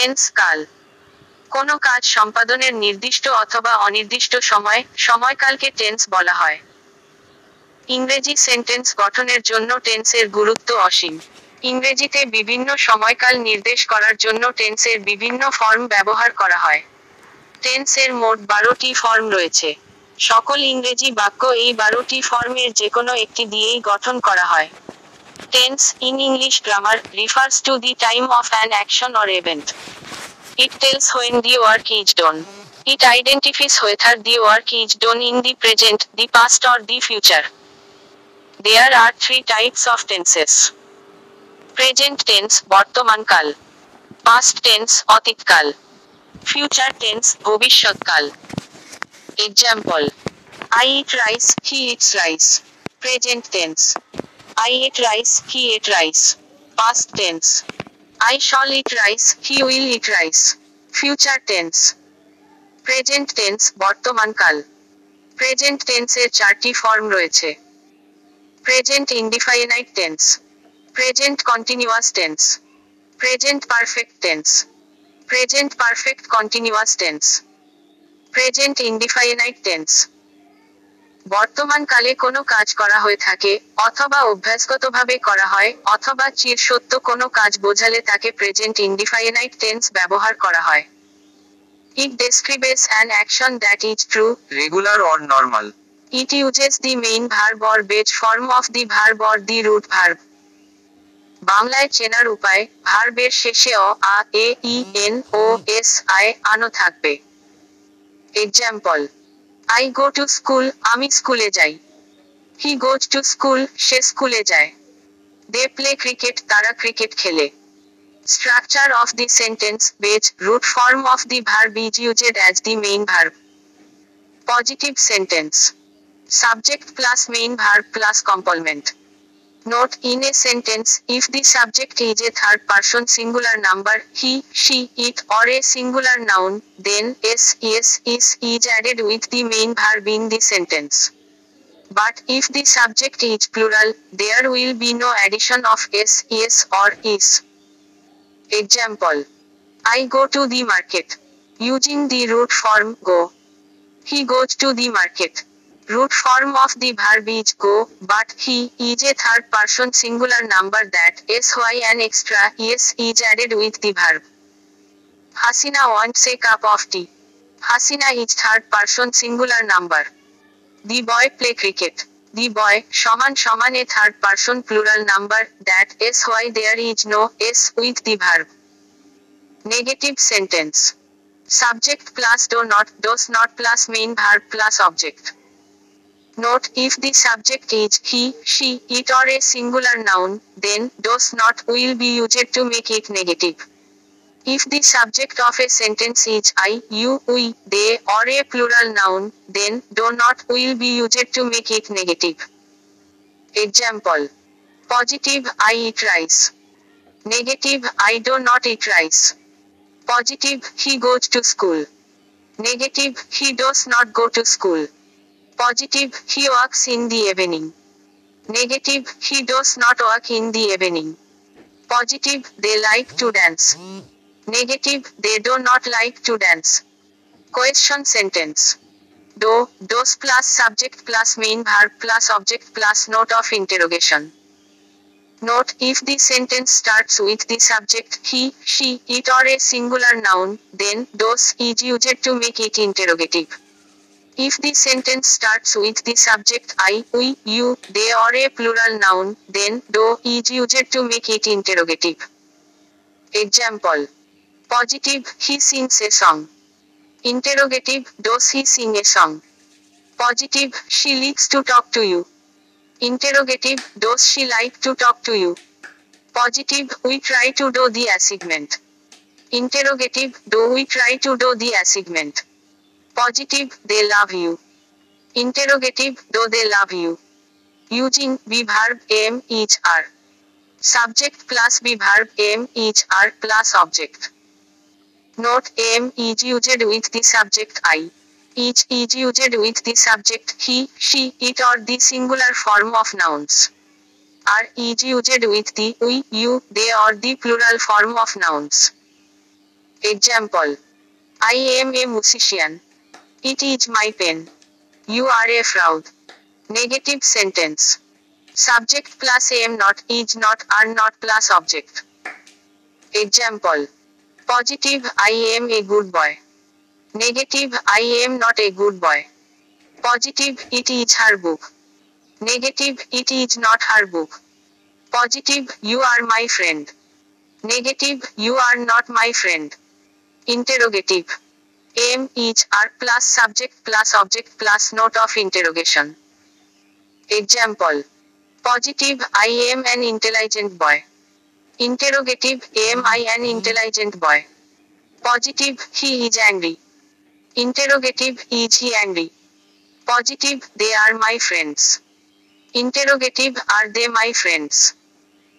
Tense কাল। কোনো কাজ সম্পাদনের নির্দিষ্ট অথবা অনির্দিষ্ট সময়, সময়কালকে টেন্স বলা হয়। ইংরেজি সেন্টেন্স গঠনের জন্য টেন্সের গুরুত্ব অসীম। ইংরেজিতে বিভিন্ন সময়কাল নির্দেশ করার জন্য টেন্সের বিভিন্ন ফর্ম ব্যবহার করা হয়। টেন্সের মোট বারোটি ফর্ম রয়েছে। সকল ইংরেজি বাক্য এই বারোটি ফর্মের যে কোনো একটি দিয়েই গঠন করা হয়। Tense in English grammar refers to the time of an action or event It tells when the work is done. It identifies whether the work is done in the present, the past or the future. There are three types of tenses. Present tense, বর্তমানকাল Past tense, অতীতকাল Future tense, ভবিষ্যৎকাল Example I eat rice, he eats rice. Present tense. I ate rice, he ate rice. Past tense. I shall eat rice, he will eat rice. Future tense. Present tense, বর্তমানকাল present টেন্সের চারটি form রয়েছে present indefinite tense present continuous tense present perfect tense present perfect continuous tense present indefinite tense বর্তমানকালে কোনো কাজ করা হয়ে থাকে অথবা অভ্যাসগতভাবে করা হয় অথবা চির সত্য কোনো কাজ বোঝালে তাকে প্রেজেন্ট ইন্ডিফাইনাইট টেন্স ব্যবহার করা হয়। It describes an action that is true regular or normal, It uses the main verb or base form of the verb or the root verb. বাংলায় চেনার উপায় ভার্বের শেষে অ আ এ ই এন ও এস আই আনো থাকবে। Example I go to school আমি স্কুলে যাই। হি গোজ টু স্কুল সে স্কুলে যায়। দে প্লে ক্রিকেট তারা ক্রিকেট খেলে। Structure of the sentence base root form of the verb is used as the main verb positive sentence subject plus main verb plus complement. Note in a sentence, if the subject is a third person singular number, he, she, it, or a singular noun, then s, yes, is, is added with the main verb in the sentence. But if the subject is plural, there will be no addition of s, yes, or is. Example I go to the market. Using the root form go. He goes to the market root form of the verb is go, but he is a third person singular number that is why an extra yes is added with the verb. Hasina wants a cup of tea. Hasina is third person singular number. The boy play cricket. The boy, Shaman Shaman a third person plural number, that is why there is no s with the verb. Negative sentence. Subject plus do not, does not plus main verb plus object. Note if the subject is he, she, it or a singular noun, then does not will be used to make it negative. If the subject of a sentence is I, you, we, they, or a plural noun, then do not will be used to make it negative. Example Positive I eat rice. Negative I do not eat rice. Positive he goes to school. Negative he does not go to school. Positive, he works in the evening. Negative, he does not work in the evening. Positive, they like to dance. Negative, they do not like to dance. Question sentence. Do, does plus subject plus main verb plus object plus note of interrogation. Note if the sentence starts with the subject he, she, it or a singular noun, then does is used to make it interrogative. If the sentence starts with the subject I, we, you, they or a plural noun, then do is used to make it interrogative. Example. Positive, he sings a song. Interrogative, does he sing a song? Positive, she likes to talk to you. Interrogative, does she like to talk to you? Positive, we try to do the assignment. Interrogative, do we try to do the assignment? Positive, they love you. Interrogative, do they love you? Using be verb am each are. Subject plus be verb am each are plus object. Note am is used with the subject I. Each is used with the subject he, she, it or the singular form of nouns. Are is used with the we, you, they or the plural form of nouns. Example I am a musician. It is my pen. You are a fraud. Negative sentence. Subject plus am not, is not, are not plus object. Example Positive I am a good boy. Negative I am not a good boy. Positive it is her book. Negative it is not her book. Positive you are my friend. Negative you are not my friend. Interrogative am each are plus subject plus object plus note of interrogation. Example. Positive I am an intelligent boy. Interrogative am I an intelligent boy. Positive he is angry. Interrogative is he angry. Positive they are my friends. Interrogative are they my friends.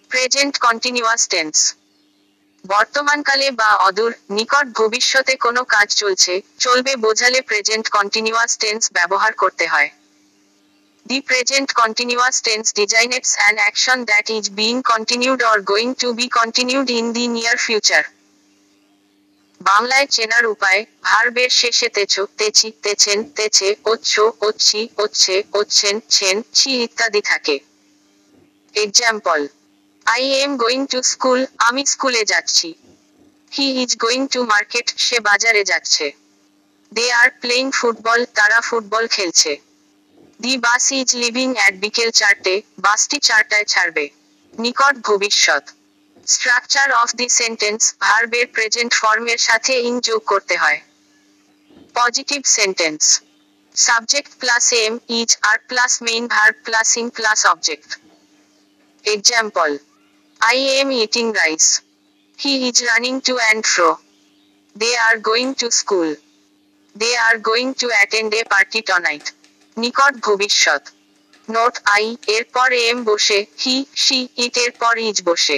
Present continuous tense. বর্তমানকালে বা অদূর নিকট ভবিষ্যতে কোনো কাজ চলছে, চলবে বোঝালে প্রেজেন্ট কন্টিনিউয়াস টেন্স ব্যবহার করতে হয়। The present continuous tense designates an action that is being continued or going to be continued in the near future বাংলায় চেনার উপায়, ভার্বের শেষে তেছো, তেছি, তেছেন, তেছে, ওচ্ছ, ওচ্ছি, ওচ্ছে, ওচ্ছেন, ছেন, ছি ইত্যাদি থাকে। Example I am going to school আমি স্কুলে যাচ্ছি। He is going to market সে বাজারে যাচ্ছে। দে আর প্লেইং ফুটবল তারা ফুটবল খেলছে। The bus is leaving at বিকেল চারটে, বাসটি চারটায় ছাড়বে। নিকট ভবিষ্যৎ। স্ট্রাকচার অফ দি সেন্টেন্স ভার্বের প্রেজেন্ট ফর্মের সাথে ইং যোগ করতে হয়। Positive sentence subject plus am is are plus main verb plus ing plus object example I am eating rice. He is running to and fro. They are going to school. They are going to attend a party tonight. নিকট ভবিষ্যৎ note I এর পর M বসে he she ইট এর পর is বসে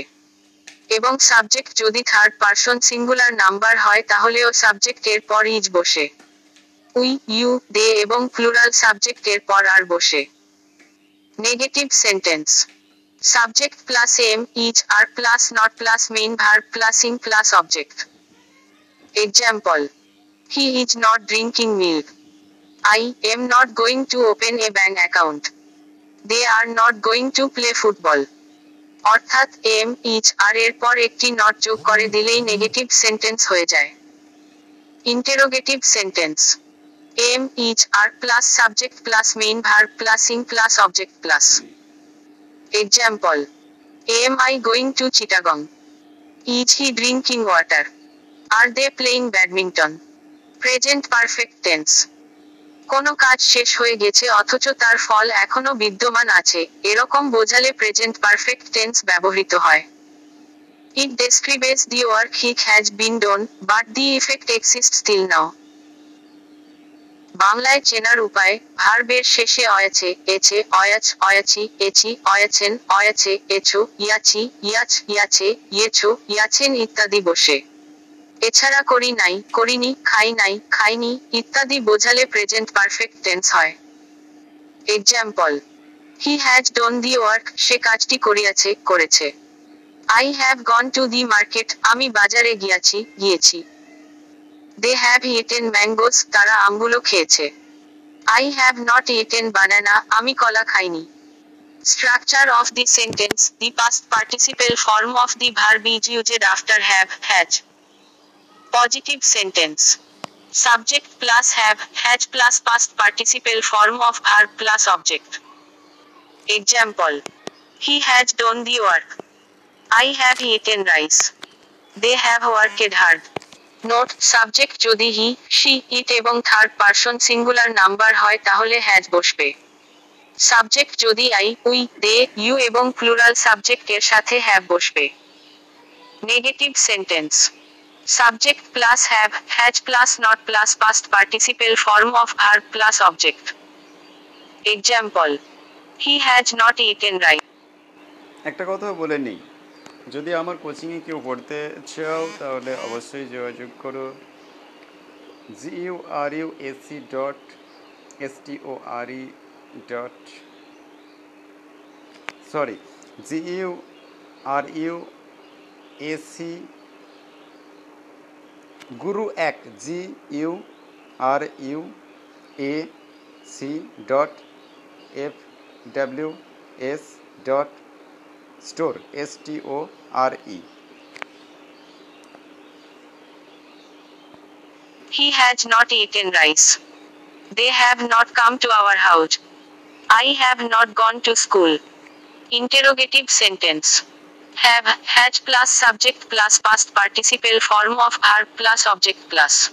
এবং subject যদি থার্ড পারসন সিঙ্গুলার নাম্বার হয় তাহলেও সাবজেক্ট এর পর ইজ বসে উই, ইউ, দে এবং প্লুরাল সাবজেক্ট এর পর আর বসে negative sentence Subject plus am, each are plus not plus main verb plus in plus object. Example. He is not drinking milk. I am not going to open a bank account. They are not going to play football. অর্থাৎ am is are এর পর একটি not যোগ করে দিলেই negative sentence হয়ে যায় interrogative sentence am is are plus subject plus main verb plus ing plus object plus Example. Am I going to Chittagong? Is he drinking water? Are they playing badminton? Present perfect tense কোনো কাজ শেষ হয়ে গেছে, অথচ তার ফল এখনও বিদ্যমান আছে এরকম বোঝালে প্রেজেন্ট পারফেক্ট টেন্স ব্যবহৃত হয় it describes the work it has been done but the effect exist still now বাংলায় চেনার উপায়, ভার্বের শেষে অয়াছে এছে অয়াচ, অয়াচি এছি অয়াছেন অয়াছে এছো ইয়াছি ইয়াছ ইয়াছে ইয়েছো ইয়াছেন ইত্যাদি বসে। এছাড়া করি নাই, করিনি, খাই নাই, খাইনি, ইত্যাদি বোঝালে প্রেজেন্ট পারফেক্ট টেন্স হয়। Example he has done the work সে কাজটি করিয়াছে, করেছে। I have gone to the market আমি বাজারে গিয়াছি, গিয়েছি। দে হ্যাভ ইটেন ম্যাঙ্গোস তারা আমগুলো খেয়েছে। I have not eaten banana আমি কলা খাইনি। Structure of the sentence the past participle form of the verb is used after have has positive sentence subject plus have has plus past participle form of verb plus object example he has done the work I have eaten rice they have worked hard note, subject যদি he C ইট এবং third person singular number হয় তাহলে has বসবে। Subject যদি I, we, they, you এবং plural subject এর সাথে have বসবে। Negative sentence. Subject plus have, has plus not plus past participle form of verb plus object. Example, he has not eaten right. একটা কথা বলে নিই। যদি আমার কোচিংয়ে কেউ পড়তে চাও, তাহলে অবশ্যই যোগাযোগ করো। G U R U AC dot S T O R E dot sorry G U R U AC গুরু এক G U R U A C dot F W S dot store S T O R E. He has not eaten rice. They have not come to our house. I have not gone to school. Interrogative sentence. Have, had plus subject plus past participle form of verb plus object plus.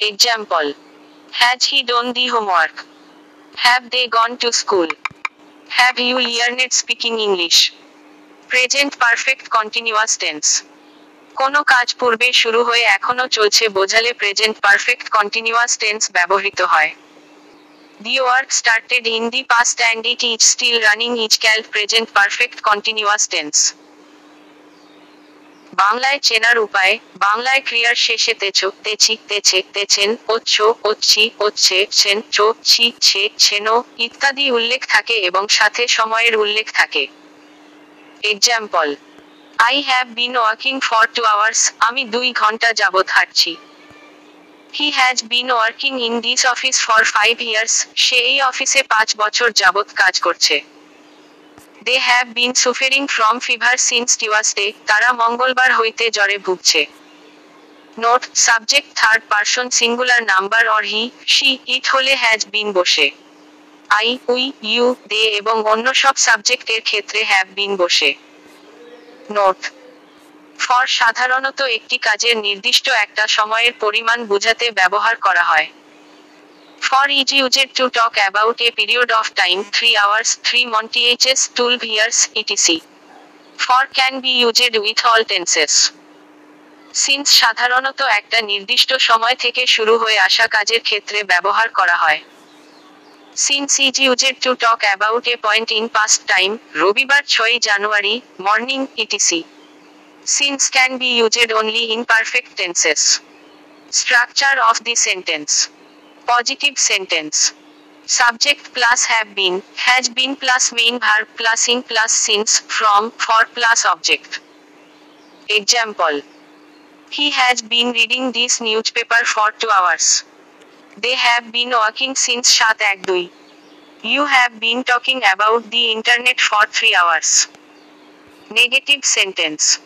Example. Has he done the homework? Have they gone to school? Have you learned speaking English? Present perfect continuous tense কোনো কাজ পূর্বে শুরু হয়ে এখনও চলছে বোঝালে present perfect continuous tense ব্যবহৃত হয়। The work started in the past and it is still running is called present perfect continuous tense বাংলায় চেনার উপায়, বাংলায় ক্রিয়ার শেষে তেচো তেচি তেছে তেছেন ওচ্ছ ওচ্ছি ওচ্ছে ছেন চো, ছি, ছে, ছেনো ইত্যাদি উল্লেখ থাকে এবং সাথে সময়ের উল্লেখ থাকে। Example I have been working for two hours আমি দুই ঘণ্টা যাবৎ হাঁটছি। He has been working in this office for five years সে এই অফিসে পাঁচ বছর যাবৎ কাজ করছে। They have been suffering from fever since Tuesday তারা মঙ্গলবার হইতে জ্বরে ভুগছে। Note subject third person singular number or he she it হলে হ্যাজ বিন বসে। আই উই ইউ দে এবং অন্য সব সাবজেক্টের ক্ষেত্রে হ্যাভ বিন বসে। নোট ফর সাধারণত একটি কাজের নির্দিষ্ট একটা সময়ের পরিমাণ বোঝাতে ব্যবহার করা হয়। For is used to talk about a period of time three hours three months twelve years etc for can be used with all tenses since সাধারণত একটা নির্দিষ্ট সময় থেকে শুরু হয়ে আসা কাজের ক্ষেত্রে ব্যবহার করা হয়। Since is used to talk about a point in past time রবিবার ছয় জানুয়ারি morning etc since can be used only in perfect tenses structure of the sentence Positive sentence. Subject plus have been, has been plus being verb plus in plus since, from, for plus object. Example. He has been reading this newspaper for two hours. They have been working since Shat Akdui. You have been talking about the internet for three hours. Negative sentence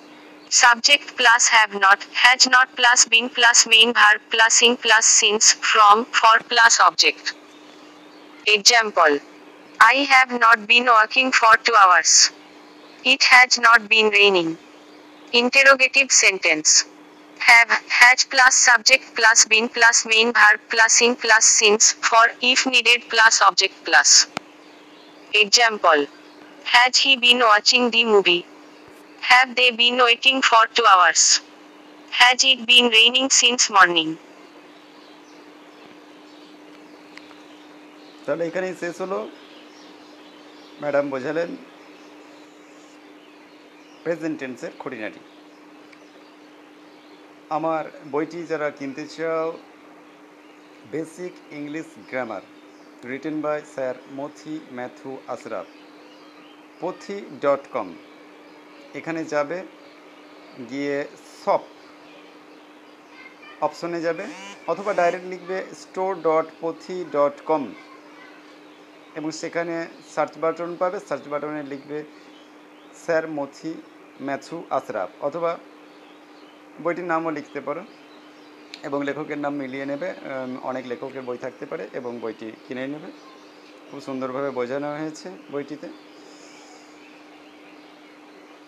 subject plus have not, has not plus been plus main verb plus in plus since, from, for plus object. Example. I have not been working for two hours. It has not been raining. Interrogative sentence. Have, has plus subject plus been plus main verb plus in plus since, for, if needed plus object plus. Example. Has he been watching the movie? Have they been waiting for two hours? Has it been raining since morning? তাহলে এখানেই শেষ হলো। Madam বোঝালেন present টেন্সের খুঁটিনাটি। আমার বইটি যারা কিনতে চাও, basic English grammar, written by sir Mathi Matthew Ashraf Pothi dot com. এখানে যাবে, গিয়ে সপ অপশনে যাবে, অথবা ডাইরেক্ট লিখবে store dot Pothi dot com এবং সেখানে সার্চ বাটন পাবে। সার্চ বাটনে লিখবে স্যার মথি ম্যাথু আশরাফ, অথবা বইটির নামও লিখতে পারো এবং লেখকের নাম মিলিয়ে নেবে। অনেক লেখকের বই থাকতে পারে এবং বইটি কিনে নেবে। খুব সুন্দরভাবে বোঝানো হয়েছে বইটিতে।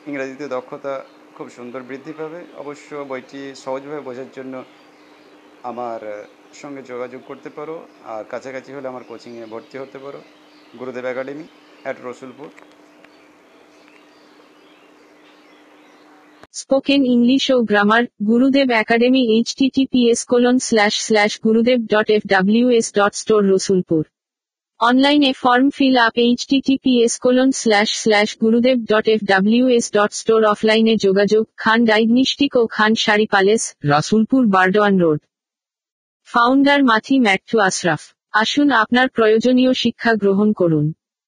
ইংরেজিতে দক্ষতা খুব সুন্দর বৃদ্ধি পাবে। অবশ্য বইটি সহজভাবে বোঝার জন্য আমার সঙ্গে যোগাযোগ করতে পারো আর কাছাকাছি হলে আমার কোচিংয়ে ভর্তি হতে পারো। Gurudev academy at Rasulpur. Spoken English O grammar, Gurudev academy H TTPS colon slash slash Gurudev dot F WS dot store Rasulpur. অনলাইনে form fill up H TTPS colon slash slash Gurudev dot F W S dot store অফলাইনে যোগাযোগ, Khan diagnostic ও Khan sari palace Rasulpur, Burdwan road founder Mathi Matthew Ashraf. আসুন আপনার প্রয়োজনীয় শিক্ষা গ্রহণ করুন।